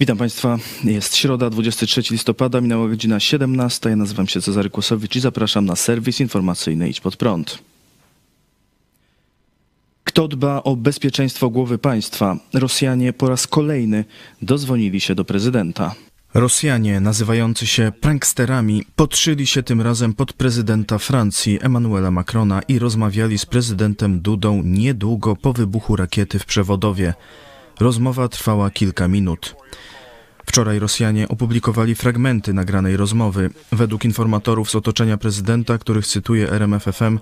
Witam Państwa. Jest środa, 23 listopada, minęła godzina 17. Ja nazywam się Cezary Kłosowicz i zapraszam na serwis informacyjny Idź Pod Prąd. Kto dba o bezpieczeństwo głowy państwa? Rosjanie po raz kolejny dozwonili się do prezydenta. Rosjanie, nazywający się pranksterami, podszyli się tym razem pod prezydenta Francji Emmanuela Macrona i rozmawiali z prezydentem Dudą niedługo po wybuchu rakiety w przewodowie. Rozmowa trwała kilka minut. Wczoraj Rosjanie opublikowali fragmenty nagranej rozmowy. Według informatorów z otoczenia prezydenta, których cytuje RMFFM,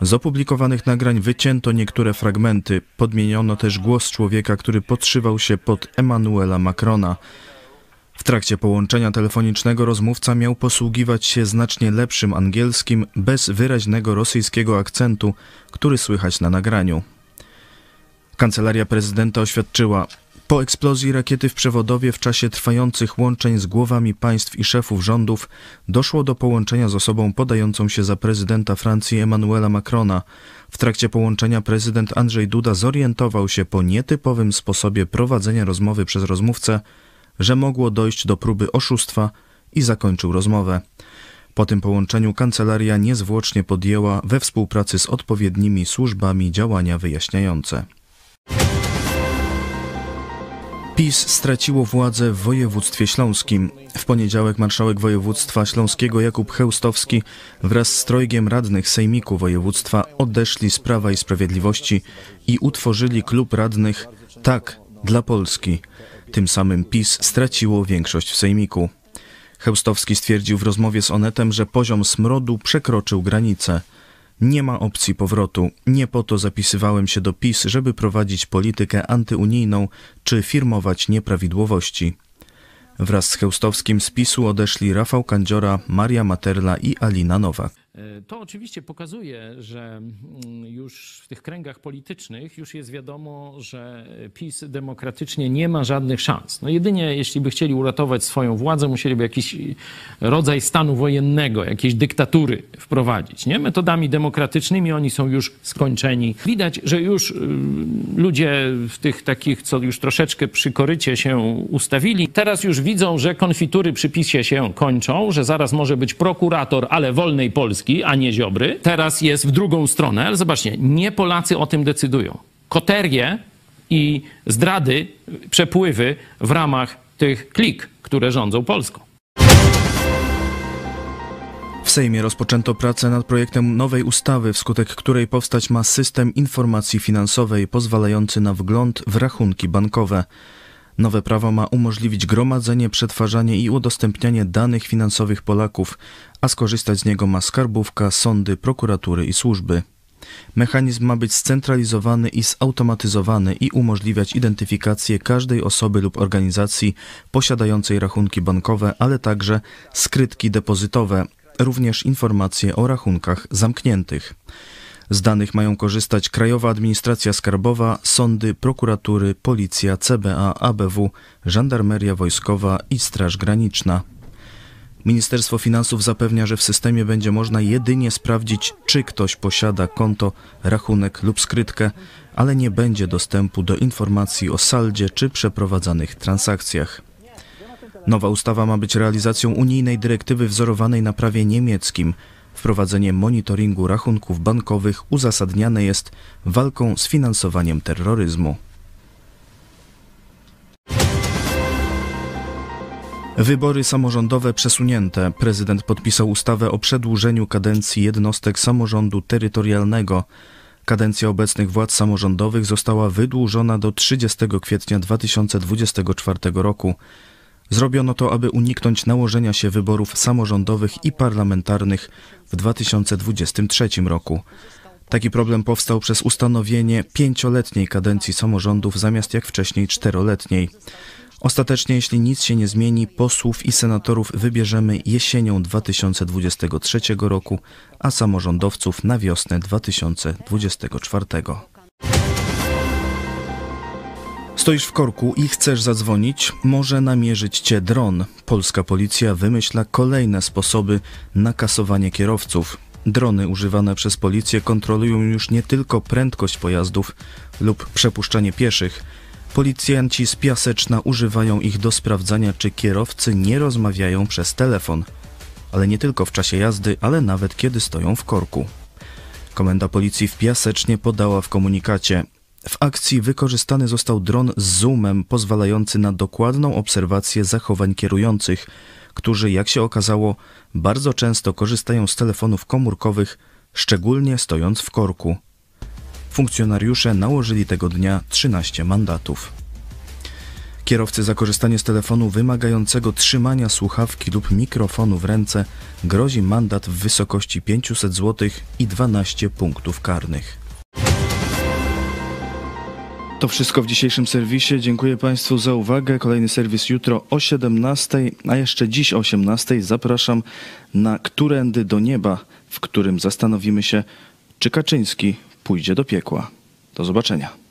z opublikowanych nagrań wycięto niektóre fragmenty. Podmieniono też głos człowieka, który podszywał się pod Emmanuela Macrona. W trakcie połączenia telefonicznego rozmówca miał posługiwać się znacznie lepszym angielskim, bez wyraźnego rosyjskiego akcentu, który słychać na nagraniu. Kancelaria prezydenta oświadczyła, po eksplozji rakiety w przewodowie w czasie trwających łączeń z głowami państw i szefów rządów doszło do połączenia z osobą podającą się za prezydenta Francji Emmanuela Macrona. W trakcie połączenia prezydent Andrzej Duda zorientował się po nietypowym sposobie prowadzenia rozmowy przez rozmówcę, że mogło dojść do próby oszustwa i zakończył rozmowę. Po tym połączeniu kancelaria niezwłocznie podjęła we współpracy z odpowiednimi służbami działania wyjaśniające. PiS straciło władzę w województwie śląskim. W poniedziałek marszałek województwa śląskiego Jakub Chełstowski wraz z trojgiem radnych sejmiku województwa odeszli z Prawa i Sprawiedliwości i utworzyli klub radnych Tak dla Polski. Tym samym PiS straciło większość w sejmiku. Chełstowski stwierdził w rozmowie z Onetem, że poziom smrodu przekroczył granicę. Nie ma opcji powrotu. Nie po to zapisywałem się do PiS, żeby prowadzić politykę antyunijną czy firmować nieprawidłowości. Wraz z Chełstowskim z PiSu odeszli Rafał Kandziora, Maria Materla i Alina Nowak. E, to oczywiście pokazuje, że mm, już w tych kręgach politycznych już jest wiadomo, że PiS demokratycznie nie ma żadnych szans. No jedynie jeśli by chcieli uratować swoją władzę, musieliby jakiś rodzaj stanu wojennego, jakiejś dyktatury wprowadzić. Nie? Metodami demokratycznymi oni są już skończeni. Widać, że już y, ludzie w tych takich, co już troszeczkę przy korycie się ustawili, teraz już widzą, że konfitury przy PiSie się kończą, że zaraz może być prokurator, ale wolnej Polski a nie Ziobry. Teraz jest w drugą stronę, ale zobaczcie, nie Polacy o tym decydują. Koterie i zdrady, przepływy w ramach tych klik, które rządzą Polską. W Sejmie rozpoczęto pracę nad projektem nowej ustawy, wskutek której powstać ma system informacji finansowej pozwalający na wgląd w rachunki bankowe. Nowe prawo ma umożliwić gromadzenie, przetwarzanie i udostępnianie danych finansowych Polaków, a skorzystać z niego ma skarbówka, sądy, prokuratury i służby. Mechanizm ma być scentralizowany i zautomatyzowany i umożliwiać identyfikację każdej osoby lub organizacji posiadającej rachunki bankowe, ale także skrytki depozytowe, również informacje o rachunkach zamkniętych. Z danych mają korzystać Krajowa Administracja Skarbowa, sądy, prokuratury, policja, CBA, ABW, Żandarmeria Wojskowa i Straż Graniczna. Ministerstwo Finansów zapewnia, że w systemie będzie można jedynie sprawdzić, czy ktoś posiada konto, rachunek lub skrytkę, ale nie będzie dostępu do informacji o saldzie czy przeprowadzanych transakcjach. Nowa ustawa ma być realizacją unijnej dyrektywy wzorowanej na prawie niemieckim. Wprowadzenie monitoringu rachunków bankowych uzasadniane jest walką z finansowaniem terroryzmu. Wybory samorządowe przesunięte. Prezydent podpisał ustawę o przedłużeniu kadencji jednostek samorządu terytorialnego. Kadencja obecnych władz samorządowych została wydłużona do 30 kwietnia 2024 roku. Zrobiono to, aby uniknąć nałożenia się wyborów samorządowych i parlamentarnych w 2023 roku. Taki problem powstał przez ustanowienie pięcioletniej kadencji samorządów zamiast jak wcześniej czteroletniej. Ostatecznie, jeśli nic się nie zmieni, posłów i senatorów wybierzemy jesienią 2023 roku, a samorządowców na wiosnę 2024. Stoisz w korku i chcesz zadzwonić? Może namierzyć cię dron. Polska policja wymyśla kolejne sposoby na kasowanie kierowców. Drony używane przez policję kontrolują już nie tylko prędkość pojazdów lub przepuszczanie pieszych, Policjanci z Piaseczna używają ich do sprawdzania, czy kierowcy nie rozmawiają przez telefon. Ale nie tylko w czasie jazdy, ale nawet kiedy stoją w korku. Komenda policji w Piasecznie podała w komunikacie. W akcji wykorzystany został dron z zoomem pozwalający na dokładną obserwację zachowań kierujących, którzy, jak się okazało, bardzo często korzystają z telefonów komórkowych, szczególnie stojąc w korku. Funkcjonariusze nałożyli tego dnia 13 mandatów. Kierowcy za korzystanie z telefonu wymagającego trzymania słuchawki lub mikrofonu w ręce grozi mandat w wysokości 500 zł i 12 punktów karnych. To wszystko w dzisiejszym serwisie. Dziękuję Państwu za uwagę. Kolejny serwis jutro o 17, a jeszcze dziś o 18 zapraszam na Którędy do nieba, w którym zastanowimy się, czy Kaczyński pójdzie do piekła. Do zobaczenia.